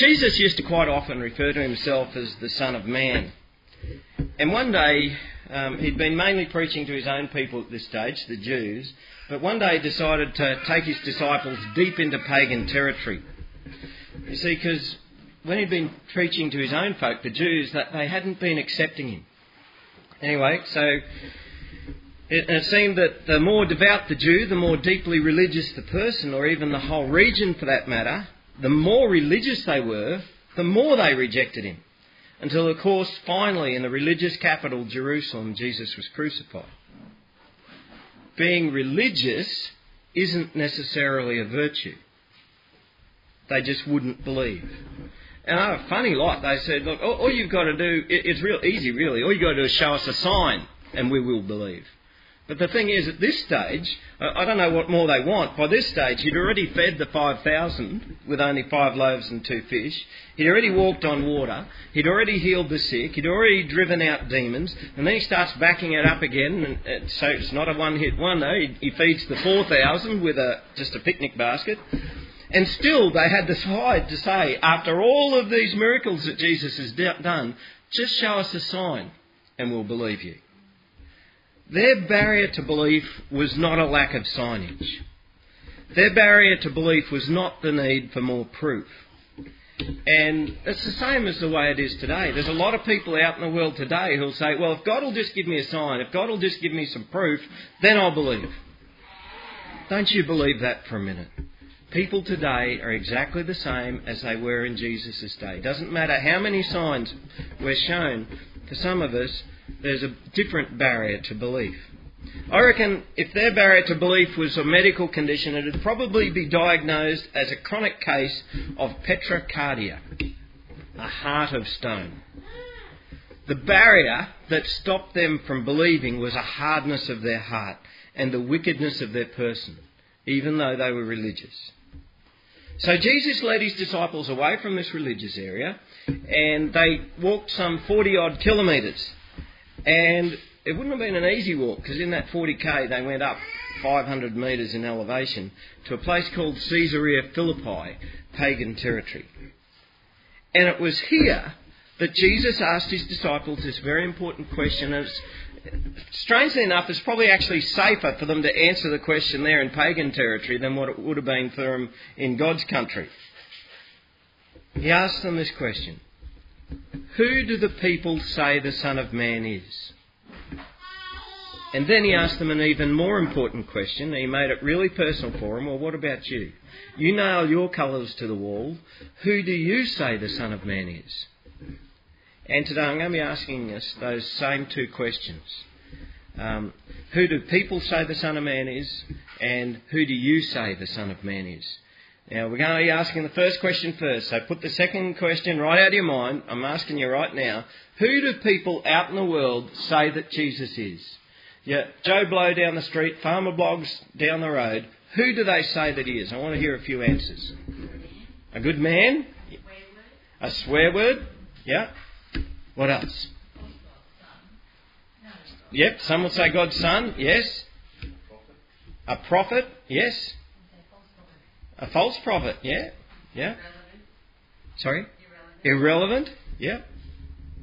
Jesus used to quite often refer to himself as the Son of Man. And one day, um, he'd been mainly preaching to his own people at this stage, the Jews, but one day he decided to take his disciples deep into pagan territory. You see, because when he'd been preaching to his own folk, the Jews, that they hadn't been accepting him. Anyway, so it, it seemed that the more devout the Jew, the more deeply religious the person, or even the whole region for that matter, the more religious they were, the more they rejected him. Until, of course, finally, in the religious capital, Jerusalem, Jesus was crucified. Being religious isn't necessarily a virtue. They just wouldn't believe. And a funny lot. They said, look, all, you've got to do, it, it's real easy, really. All you've got to do is show us a sign, and we will believe. But the thing is, at this stage, I don't know what more they want. By this stage, he'd already fed the 5,000 with only five loaves and two fish. He'd already walked on water. He'd already healed the sick. He'd already driven out demons. And then he starts backing it up again. And so it's not a one-hit wonder. He, feeds the 4,000 with a, just a picnic basket. And still, they had decide to say, after all of these miracles that Jesus has done, just show us a sign and we'll believe you. Their barrier to belief was not a lack of signage. Their barrier to belief was not the need for more proof. And it's the same as the way it is today. There's a lot of people out in the world today who'll say, well, if God will just give me a sign, if God will just give me some proof, then I'll believe. Don't you believe that for a minute. People today are exactly the same as they were in Jesus' day. Doesn't matter how many signs we're shown, for some of us, there's a different barrier to belief. I reckon if their barrier to belief was a medical condition, it would probably be diagnosed as a chronic case of petrocardia, a heart of stone. The barrier that stopped them from believing was a hardness of their heart and the wickedness of their person, even though they were religious. So Jesus led his disciples away from this religious area and they walked some 40 odd kilometres and it wouldn't have been an easy walk because in that 40k they went up 500 metres in elevation to a place called Caesarea Philippi, pagan territory. And it was here that Jesus asked his disciples this very important question. And strangely enough, it's probably actually safer for them to answer the question there in pagan territory than what it would have been for them in God's country. He asked them this question who do the people say the Son of Man is? And then he asked them an even more important question. He made it really personal for them. Well, what about you? You nail your colours to the wall. Who do you say the Son of Man is? And today I'm going to be asking us those same two questions. Um, who do people say the Son of Man is? And who do you say the Son of Man is? Now, we're going to be asking the first question first. So put the second question right out of your mind. I'm asking you right now. Who do people out in the world say that Jesus is? Yeah, Joe Blow down the street, Farmer Bloggs down the road. Who do they say that he is? I want to hear a few answers. A good man? A swear word? Yeah. What else? Yep, some would say God's son. Yes. A prophet? Yes. A false prophet, yeah? Yeah? Sorry? Irrelevant? Yeah?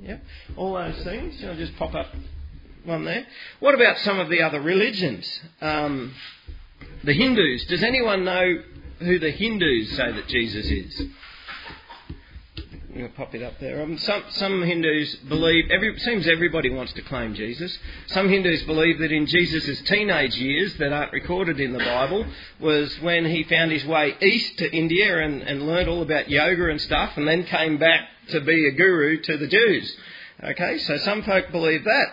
Yeah? All those things, know, just pop up one there. What about some of the other religions? Um, the Hindus. Does anyone know who the Hindus say that Jesus is? To pop it up there. Um, some, some Hindus believe, every, seems everybody wants to claim Jesus. Some Hindus believe that in Jesus' teenage years, that aren't recorded in the Bible, was when he found his way east to India and, and learned all about yoga and stuff, and then came back to be a guru to the Jews. Okay, so some folk believe that.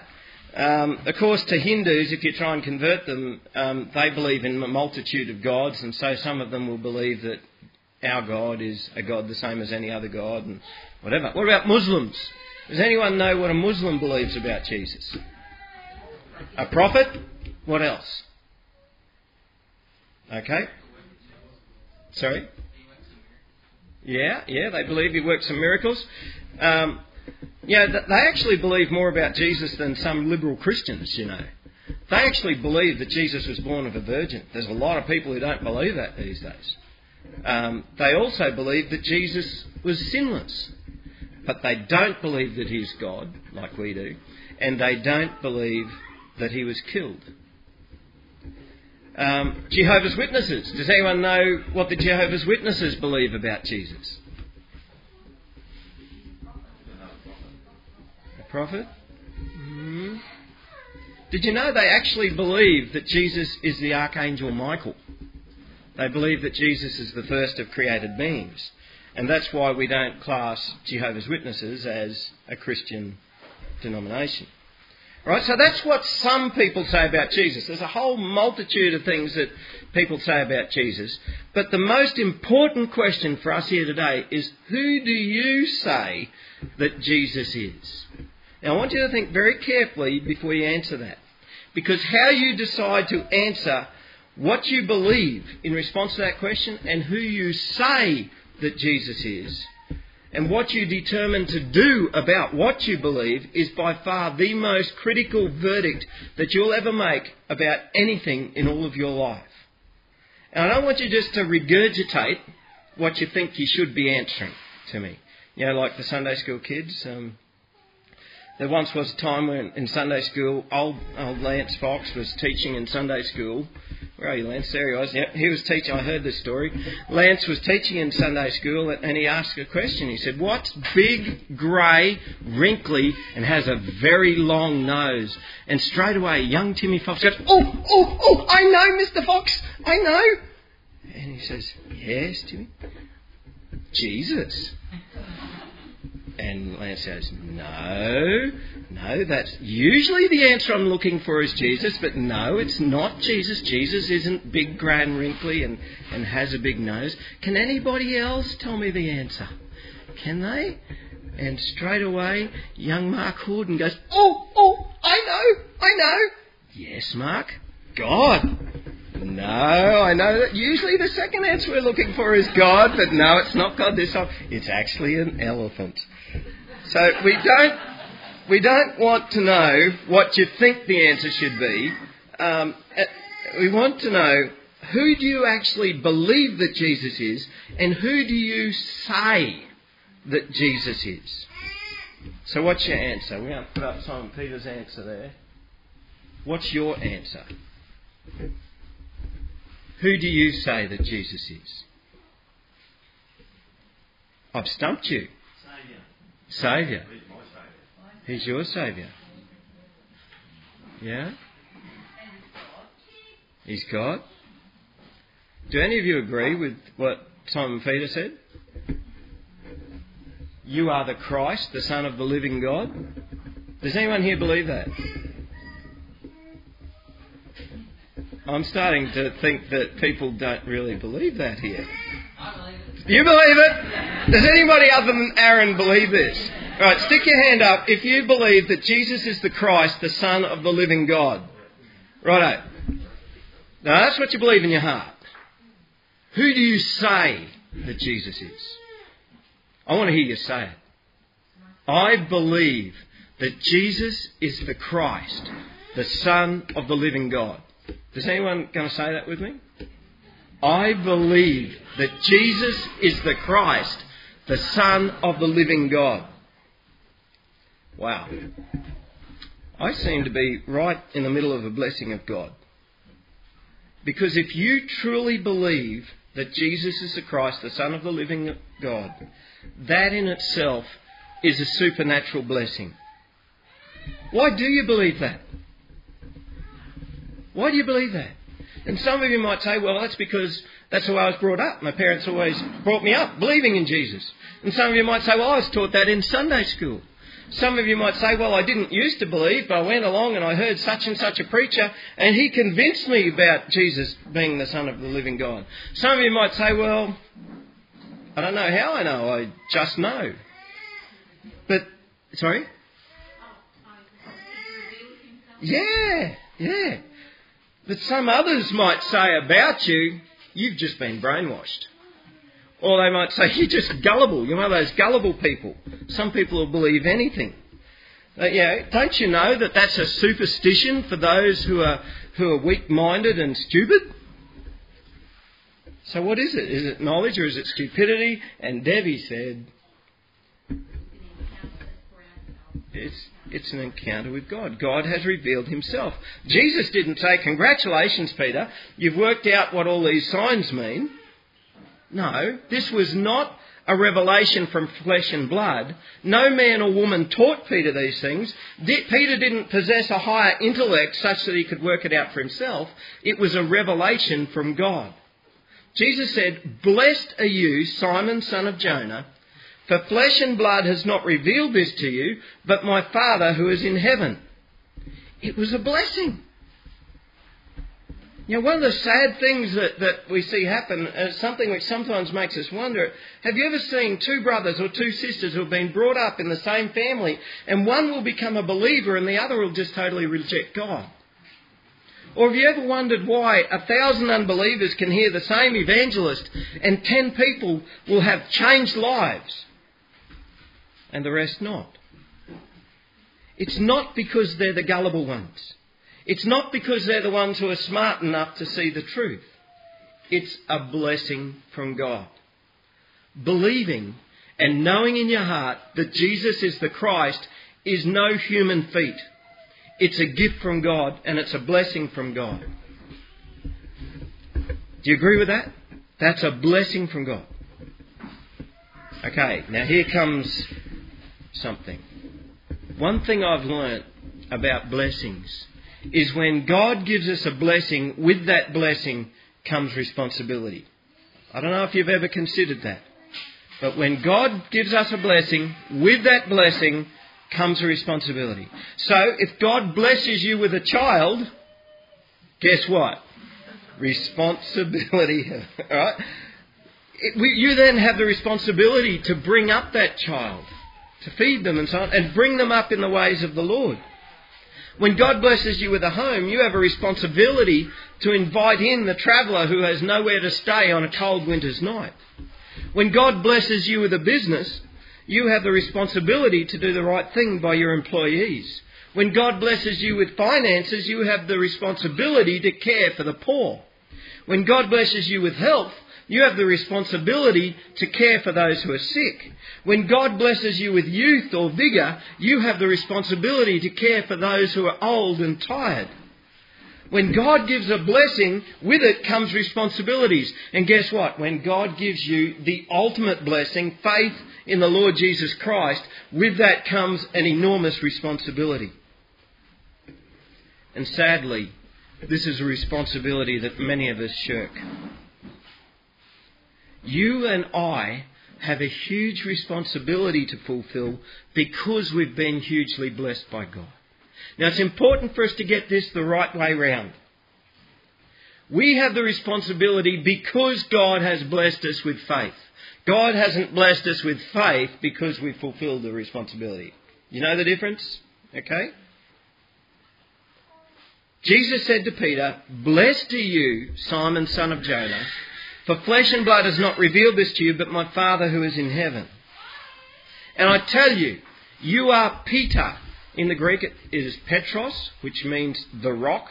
Um, of course, to Hindus, if you try and convert them, um, they believe in a multitude of gods, and so some of them will believe that our God is a God the same as any other God and whatever. What about Muslims? Does anyone know what a Muslim believes about Jesus? A prophet? What else? Okay. Sorry? Yeah, yeah, they believe he works some miracles. Um, yeah, they actually believe more about Jesus than some liberal Christians, you know. They actually believe that Jesus was born of a virgin. There's a lot of people who don't believe that these days. Um, they also believe that Jesus was sinless, but they don't believe that he's God, like we do, and they don't believe that he was killed. Um, Jehovah's Witnesses. Does anyone know what the Jehovah's Witnesses believe about Jesus? A prophet? Mm. Did you know they actually believe that Jesus is the Archangel Michael? They believe that Jesus is the first of created beings. And that's why we don't class Jehovah's Witnesses as a Christian denomination. Right? So that's what some people say about Jesus. There's a whole multitude of things that people say about Jesus. But the most important question for us here today is who do you say that Jesus is? Now I want you to think very carefully before you answer that. Because how you decide to answer what you believe in response to that question and who you say that Jesus is and what you determine to do about what you believe is by far the most critical verdict that you'll ever make about anything in all of your life. And I don't want you just to regurgitate what you think you should be answering to me. You know, like the Sunday school kids. Um, there once was a time when in Sunday school, old, old Lance Fox was teaching in Sunday school, where are you, Lance? There he was. Yep, he was teaching. I heard this story. Lance was teaching in Sunday school, and he asked a question. He said, "What's big, grey, wrinkly, and has a very long nose?" And straight away, young Timmy Fox goes, "Oh, oh, oh! I know, Mister Fox. I know." And he says, "Yes, Timmy." Jesus. And Lance says, No, no, that's usually the answer I'm looking for is Jesus, but no, it's not Jesus. Jesus isn't big, grand, wrinkly, and, and has a big nose. Can anybody else tell me the answer? Can they? And straight away, young Mark Horden goes, Oh, oh, I know, I know. Yes, Mark, God. No, I know that usually the second answer we're looking for is God, but no, it's not God this time. It's actually an elephant. So we don't, we don't want to know what you think the answer should be. Um, uh, we want to know who do you actually believe that Jesus is and who do you say that Jesus is? So what's your answer? We're going to put up Simon Peter's answer there. What's your answer? Who do you say that Jesus is? I've stumped you. Saviour. He's your Saviour. Yeah? He's God. Do any of you agree with what Simon Peter said? You are the Christ, the Son of the living God. Does anyone here believe that? I'm starting to think that people don't really believe that here. You believe it? Does anybody other than Aaron believe this? All right, stick your hand up if you believe that Jesus is the Christ, the Son of the living God. Righto. Now that's what you believe in your heart. Who do you say that Jesus is? I want to hear you say it. I believe that Jesus is the Christ, the Son of the living God. Is anyone going to say that with me? I believe that Jesus is the Christ, the Son of the living God. Wow. I seem to be right in the middle of a blessing of God. Because if you truly believe that Jesus is the Christ, the Son of the living God, that in itself is a supernatural blessing. Why do you believe that? Why do you believe that? And some of you might say, well, that's because that's the way I was brought up. My parents always brought me up believing in Jesus. And some of you might say, well, I was taught that in Sunday school. Some of you might say, well, I didn't used to believe, but I went along and I heard such and such a preacher and he convinced me about Jesus being the Son of the living God. Some of you might say, well, I don't know how I know, I just know. But, sorry? Oh, yeah, yeah. But some others might say about you, you've just been brainwashed. Or they might say, you're just gullible. You're one of those gullible people. Some people will believe anything. Uh, yeah, don't you know that that's a superstition for those who are, who are weak minded and stupid? So what is it? Is it knowledge or is it stupidity? And Debbie said, it's, it's an encounter with God. God has revealed himself. Jesus didn't say, Congratulations, Peter, you've worked out what all these signs mean. No, this was not a revelation from flesh and blood. No man or woman taught Peter these things. Peter didn't possess a higher intellect such that he could work it out for himself. It was a revelation from God. Jesus said, Blessed are you, Simon, son of Jonah, for flesh and blood has not revealed this to you, but my Father who is in heaven. It was a blessing. You know, one of the sad things that, that we see happen is something which sometimes makes us wonder. Have you ever seen two brothers or two sisters who have been brought up in the same family and one will become a believer and the other will just totally reject God? Or have you ever wondered why a thousand unbelievers can hear the same evangelist and ten people will have changed lives and the rest not? It's not because they're the gullible ones. It's not because they're the ones who are smart enough to see the truth. It's a blessing from God. Believing and knowing in your heart that Jesus is the Christ is no human feat. It's a gift from God and it's a blessing from God. Do you agree with that? That's a blessing from God. Okay, now here comes something. One thing I've learnt about blessings is when God gives us a blessing, with that blessing comes responsibility. I don't know if you've ever considered that. But when God gives us a blessing, with that blessing comes a responsibility. So if God blesses you with a child, guess what? Responsibility. right? It, we, you then have the responsibility to bring up that child, to feed them and so on, and bring them up in the ways of the Lord. When God blesses you with a home, you have a responsibility to invite in the traveller who has nowhere to stay on a cold winter's night. When God blesses you with a business, you have the responsibility to do the right thing by your employees. When God blesses you with finances, you have the responsibility to care for the poor. When God blesses you with health, you have the responsibility to care for those who are sick. When God blesses you with youth or vigour, you have the responsibility to care for those who are old and tired. When God gives a blessing, with it comes responsibilities. And guess what? When God gives you the ultimate blessing, faith in the Lord Jesus Christ, with that comes an enormous responsibility. And sadly, this is a responsibility that many of us shirk. You and I have a huge responsibility to fulfill because we've been hugely blessed by God. Now, it's important for us to get this the right way round. We have the responsibility because God has blessed us with faith. God hasn't blessed us with faith because we've fulfilled the responsibility. You know the difference? Okay? Jesus said to Peter, Blessed are you, Simon, son of Jonah for flesh and blood has not revealed this to you, but my Father who is in heaven. And I tell you, you are Peter. In the Greek, it is Petros, which means the rock.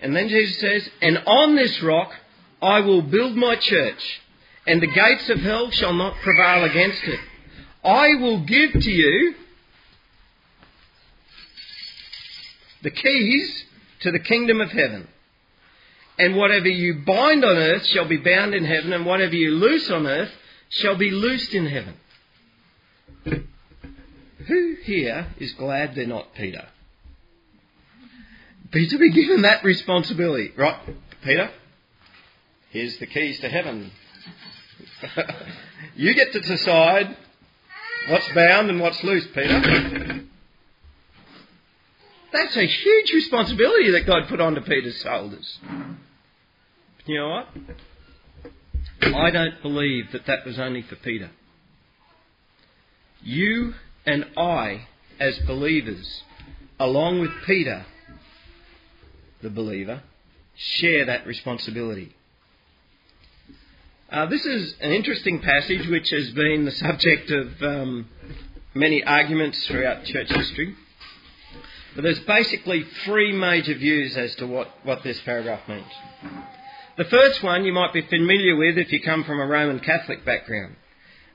And then Jesus says, And on this rock I will build my church, and the gates of hell shall not prevail against it. I will give to you the keys to the kingdom of heaven. And whatever you bind on earth shall be bound in heaven, and whatever you loose on earth shall be loosed in heaven. Who here is glad they're not Peter? Peter be given that responsibility. Right, Peter, here's the keys to heaven. you get to decide what's bound and what's loose, Peter. That's a huge responsibility that God put onto Peter's shoulders. You know what? I don't believe that that was only for Peter. You and I, as believers, along with Peter, the believer, share that responsibility. Uh, this is an interesting passage which has been the subject of um, many arguments throughout church history. But there's basically three major views as to what, what this paragraph means. The first one you might be familiar with if you come from a Roman Catholic background,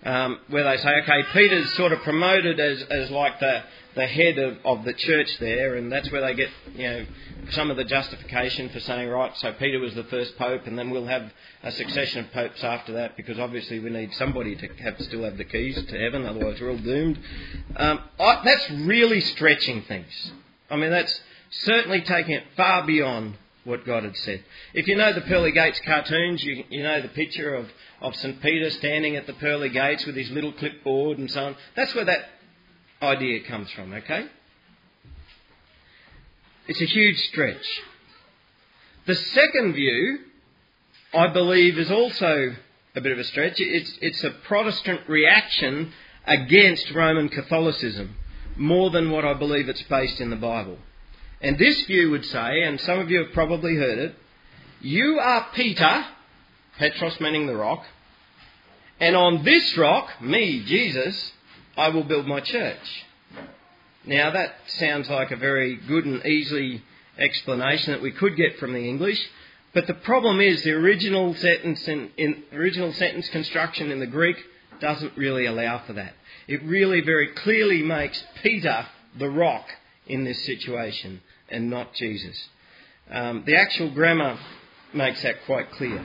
um, where they say, okay, Peter's sort of promoted as, as like the, the head of, of the church there, and that's where they get, you know, some of the justification for saying, right, so Peter was the first pope, and then we'll have a succession of popes after that, because obviously we need somebody to have, still have the keys to heaven, otherwise we're all doomed. Um, I, that's really stretching things. I mean, that's certainly taking it far beyond what God had said. If you know the Pearly Gates cartoons, you, you know the picture of, of St. Peter standing at the Pearly Gates with his little clipboard and so on. That's where that idea comes from, okay? It's a huge stretch. The second view, I believe, is also a bit of a stretch. It's, it's a Protestant reaction against Roman Catholicism more than what I believe it's based in the Bible. And this view would say, and some of you have probably heard it, you are Peter, Petros meaning the rock, and on this rock, me, Jesus, I will build my church. Now that sounds like a very good and easy explanation that we could get from the English, but the problem is the original sentence in, in original sentence construction in the Greek doesn't really allow for that. It really very clearly makes Peter the rock in this situation and not Jesus. Um, the actual grammar makes that quite clear.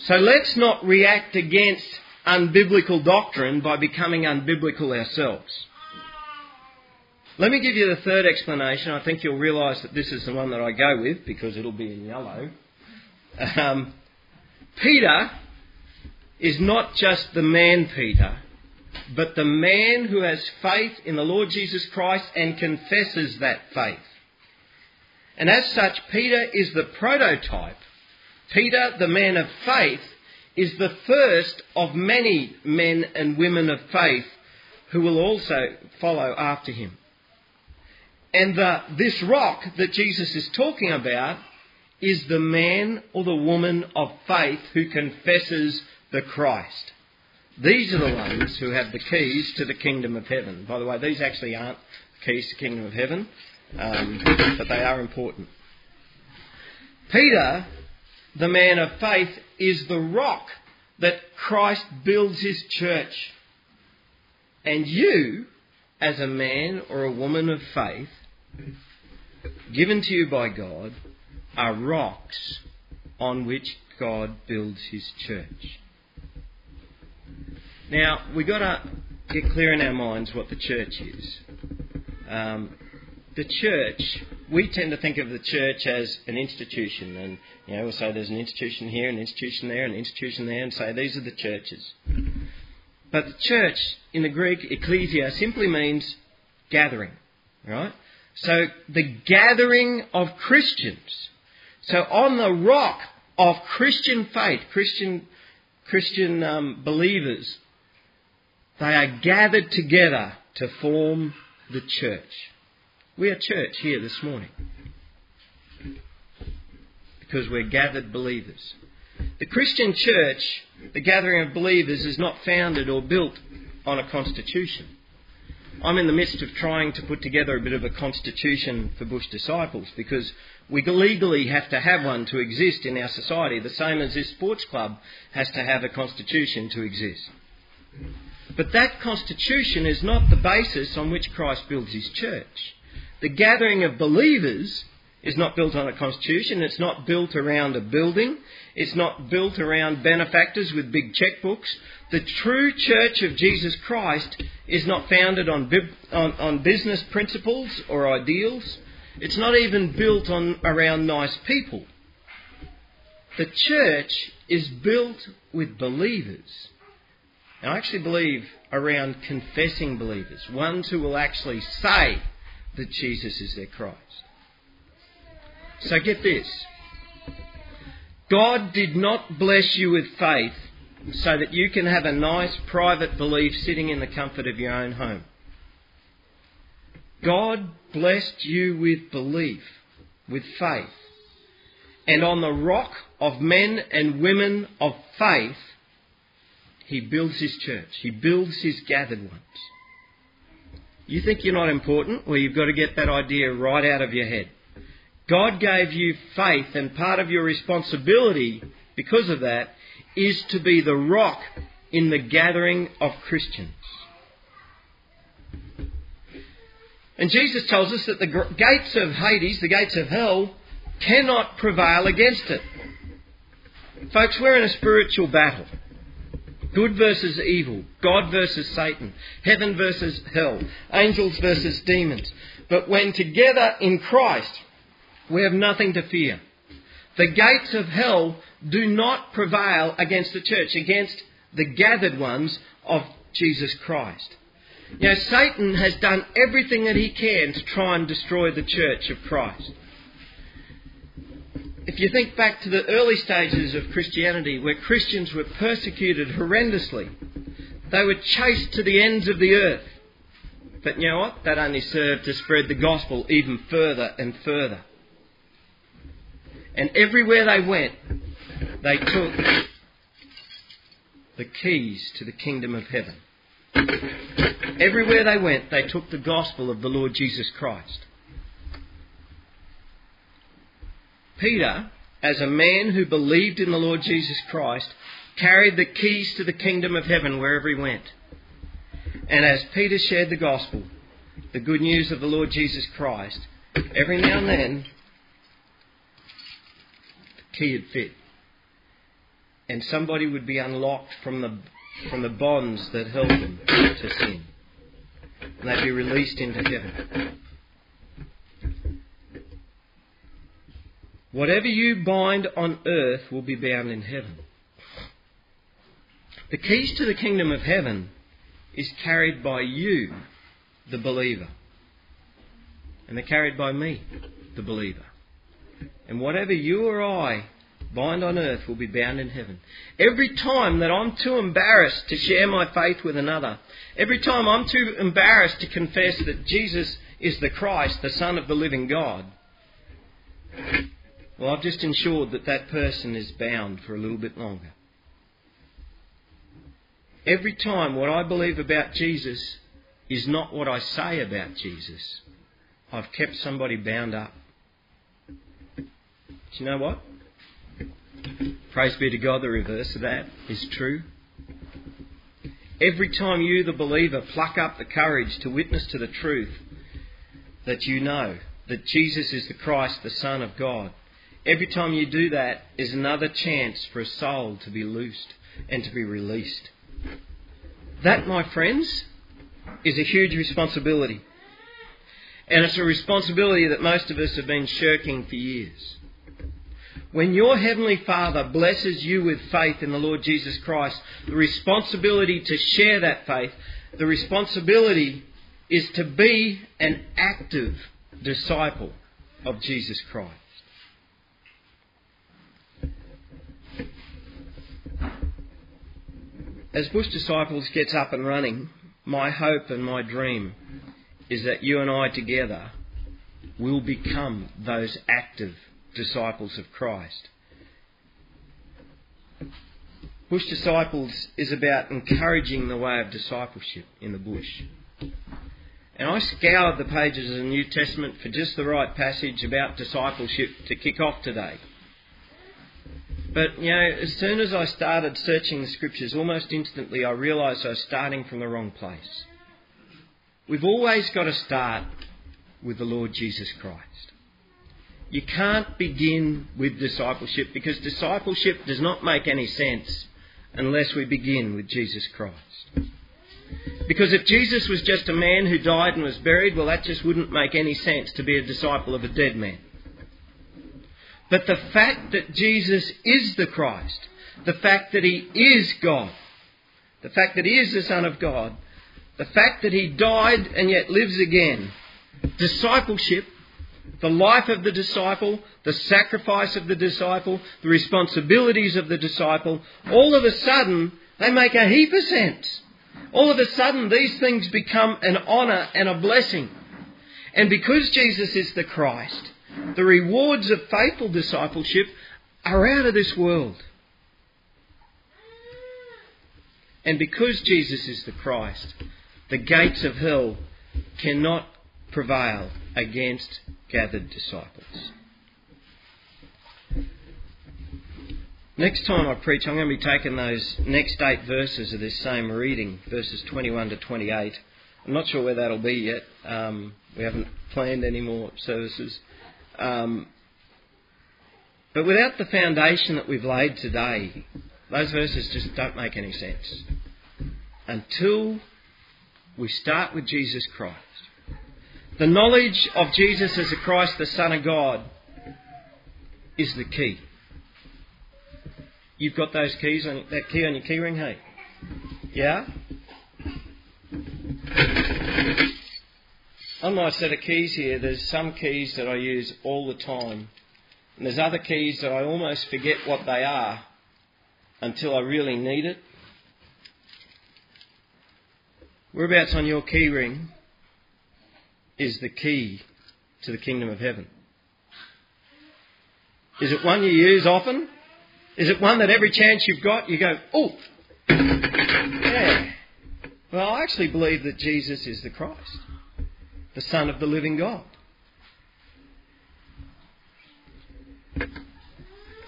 So let's not react against unbiblical doctrine by becoming unbiblical ourselves. Let me give you the third explanation. I think you'll realise that this is the one that I go with because it'll be in yellow. Um, Peter is not just the man Peter, but the man who has faith in the Lord Jesus Christ and confesses that faith. And as such, Peter is the prototype. Peter, the man of faith, is the first of many men and women of faith who will also follow after him. And the, this rock that Jesus is talking about is the man or the woman of faith who confesses the Christ. These are the ones who have the keys to the kingdom of heaven. By the way, these actually aren't keys to the kingdom of heaven, um, but they are important. Peter, the man of faith, is the rock that Christ builds his church. And you, as a man or a woman of faith, given to you by God, are rocks on which God builds his church. Now, we've got to get clear in our minds what the church is. Um, the church, we tend to think of the church as an institution, and you know, we'll say there's an institution here, an institution there, an institution there, and say these are the churches. But the church in the Greek, ecclesia, simply means gathering, right? So the gathering of Christians. So on the rock of Christian faith, Christian Christian um, believers, they are gathered together to form the church. We are church here this morning because we're gathered believers. The Christian church, the gathering of believers, is not founded or built on a constitution. I'm in the midst of trying to put together a bit of a constitution for Bush disciples because we legally have to have one to exist in our society, the same as this sports club has to have a constitution to exist. But that constitution is not the basis on which Christ builds his church. The gathering of believers is not built on a constitution, it's not built around a building, it's not built around benefactors with big checkbooks. The true church of Jesus Christ is not founded on, on, on business principles or ideals. It's not even built on around nice people. The church is built with believers and I actually believe around confessing believers, ones who will actually say that Jesus is their Christ. So get this God did not bless you with faith so that you can have a nice private belief sitting in the comfort of your own home. God blessed you with belief, with faith. And on the rock of men and women of faith, he builds his church. He builds his gathered ones. You think you're not important? Well, you've got to get that idea right out of your head. God gave you faith, and part of your responsibility because of that is to be the rock in the gathering of Christians. And Jesus tells us that the gates of Hades, the gates of hell, cannot prevail against it. Folks, we're in a spiritual battle. Good versus evil, God versus Satan, heaven versus hell, angels versus demons. But when together in Christ, we have nothing to fear. The gates of hell do not prevail against the church, against the gathered ones of Jesus Christ. You know, Satan has done everything that he can to try and destroy the church of Christ. If you think back to the early stages of Christianity where Christians were persecuted horrendously, they were chased to the ends of the earth. But you know what? That only served to spread the gospel even further and further. And everywhere they went, they took the keys to the kingdom of heaven. Everywhere they went, they took the gospel of the Lord Jesus Christ. Peter, as a man who believed in the Lord Jesus Christ, carried the keys to the kingdom of heaven wherever he went. And as Peter shared the gospel, the good news of the Lord Jesus Christ, every now and then, the key would fit. And somebody would be unlocked from the, from the bonds that held them to sin. And they'd be released into heaven. Whatever you bind on earth will be bound in heaven. The keys to the kingdom of heaven is carried by you, the believer. And they're carried by me, the believer. And whatever you or I bind on earth will be bound in heaven. Every time that I'm too embarrassed to share my faith with another, every time I'm too embarrassed to confess that Jesus is the Christ, the Son of the living God, well, I've just ensured that that person is bound for a little bit longer. Every time what I believe about Jesus is not what I say about Jesus, I've kept somebody bound up. Do you know what? Praise be to God, the reverse of that is true. Every time you, the believer, pluck up the courage to witness to the truth that you know that Jesus is the Christ, the Son of God, Every time you do that is another chance for a soul to be loosed and to be released. That, my friends, is a huge responsibility. And it's a responsibility that most of us have been shirking for years. When your Heavenly Father blesses you with faith in the Lord Jesus Christ, the responsibility to share that faith, the responsibility is to be an active disciple of Jesus Christ. As Bush Disciples gets up and running, my hope and my dream is that you and I together will become those active disciples of Christ. Bush Disciples is about encouraging the way of discipleship in the bush. And I scoured the pages of the New Testament for just the right passage about discipleship to kick off today. But, you know, as soon as I started searching the scriptures, almost instantly I realised I was starting from the wrong place. We've always got to start with the Lord Jesus Christ. You can't begin with discipleship because discipleship does not make any sense unless we begin with Jesus Christ. Because if Jesus was just a man who died and was buried, well, that just wouldn't make any sense to be a disciple of a dead man. But the fact that Jesus is the Christ, the fact that he is God, the fact that he is the Son of God, the fact that he died and yet lives again, discipleship, the life of the disciple, the sacrifice of the disciple, the responsibilities of the disciple, all of a sudden they make a heap of sense. All of a sudden these things become an honour and a blessing. And because Jesus is the Christ, the rewards of faithful discipleship are out of this world. And because Jesus is the Christ, the gates of hell cannot prevail against gathered disciples. Next time I preach, I'm going to be taking those next eight verses of this same reading, verses 21 to 28. I'm not sure where that'll be yet. Um, we haven't planned any more services. Um, but without the foundation that we've laid today, those verses just don't make any sense. Until we start with Jesus Christ. The knowledge of Jesus as the Christ, the Son of God, is the key. You've got those keys on that key on your keyring, hey? Yeah? On my set of keys here, there's some keys that I use all the time. And there's other keys that I almost forget what they are until I really need it. Whereabouts on your keyring is the key to the kingdom of heaven? Is it one you use often? Is it one that every chance you've got you go, oh, yeah. Well, I actually believe that Jesus is the Christ, the Son of the living God.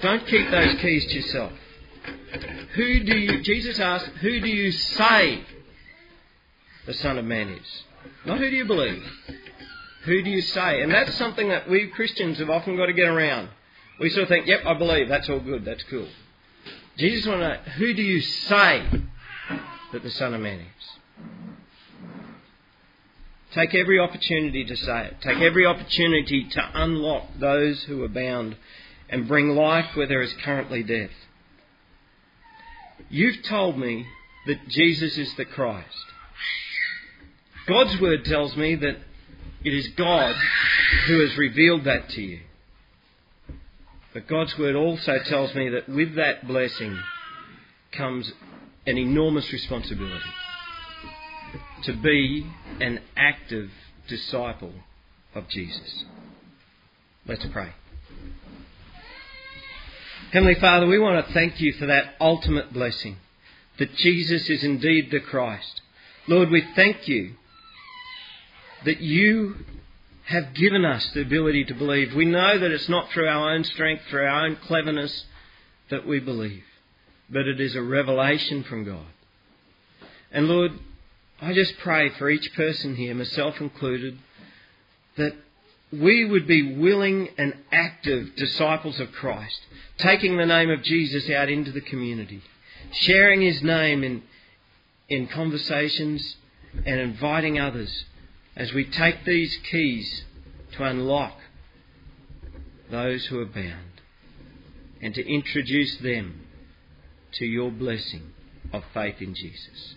Don't keep those keys to yourself. Who do you, Jesus asked, who do you say the Son of Man is? Not who do you believe. Who do you say? And that's something that we Christians have often got to get around. We sort of think, yep, I believe, that's all good, that's cool. Jesus wants to know, who do you say that the Son of Man is? Take every opportunity to say it. Take every opportunity to unlock those who are bound and bring life where there is currently death. You've told me that Jesus is the Christ. God's word tells me that it is God who has revealed that to you. But God's word also tells me that with that blessing comes an enormous responsibility to be an active disciple of Jesus. Let's pray. Heavenly Father, we want to thank you for that ultimate blessing, that Jesus is indeed the Christ. Lord, we thank you that you have given us the ability to believe. We know that it's not through our own strength, through our own cleverness that we believe, but it is a revelation from God. And Lord, I just pray for each person here, myself included, that we would be willing and active disciples of Christ, taking the name of Jesus out into the community, sharing his name in, in conversations and inviting others as we take these keys to unlock those who are bound and to introduce them to your blessing of faith in Jesus.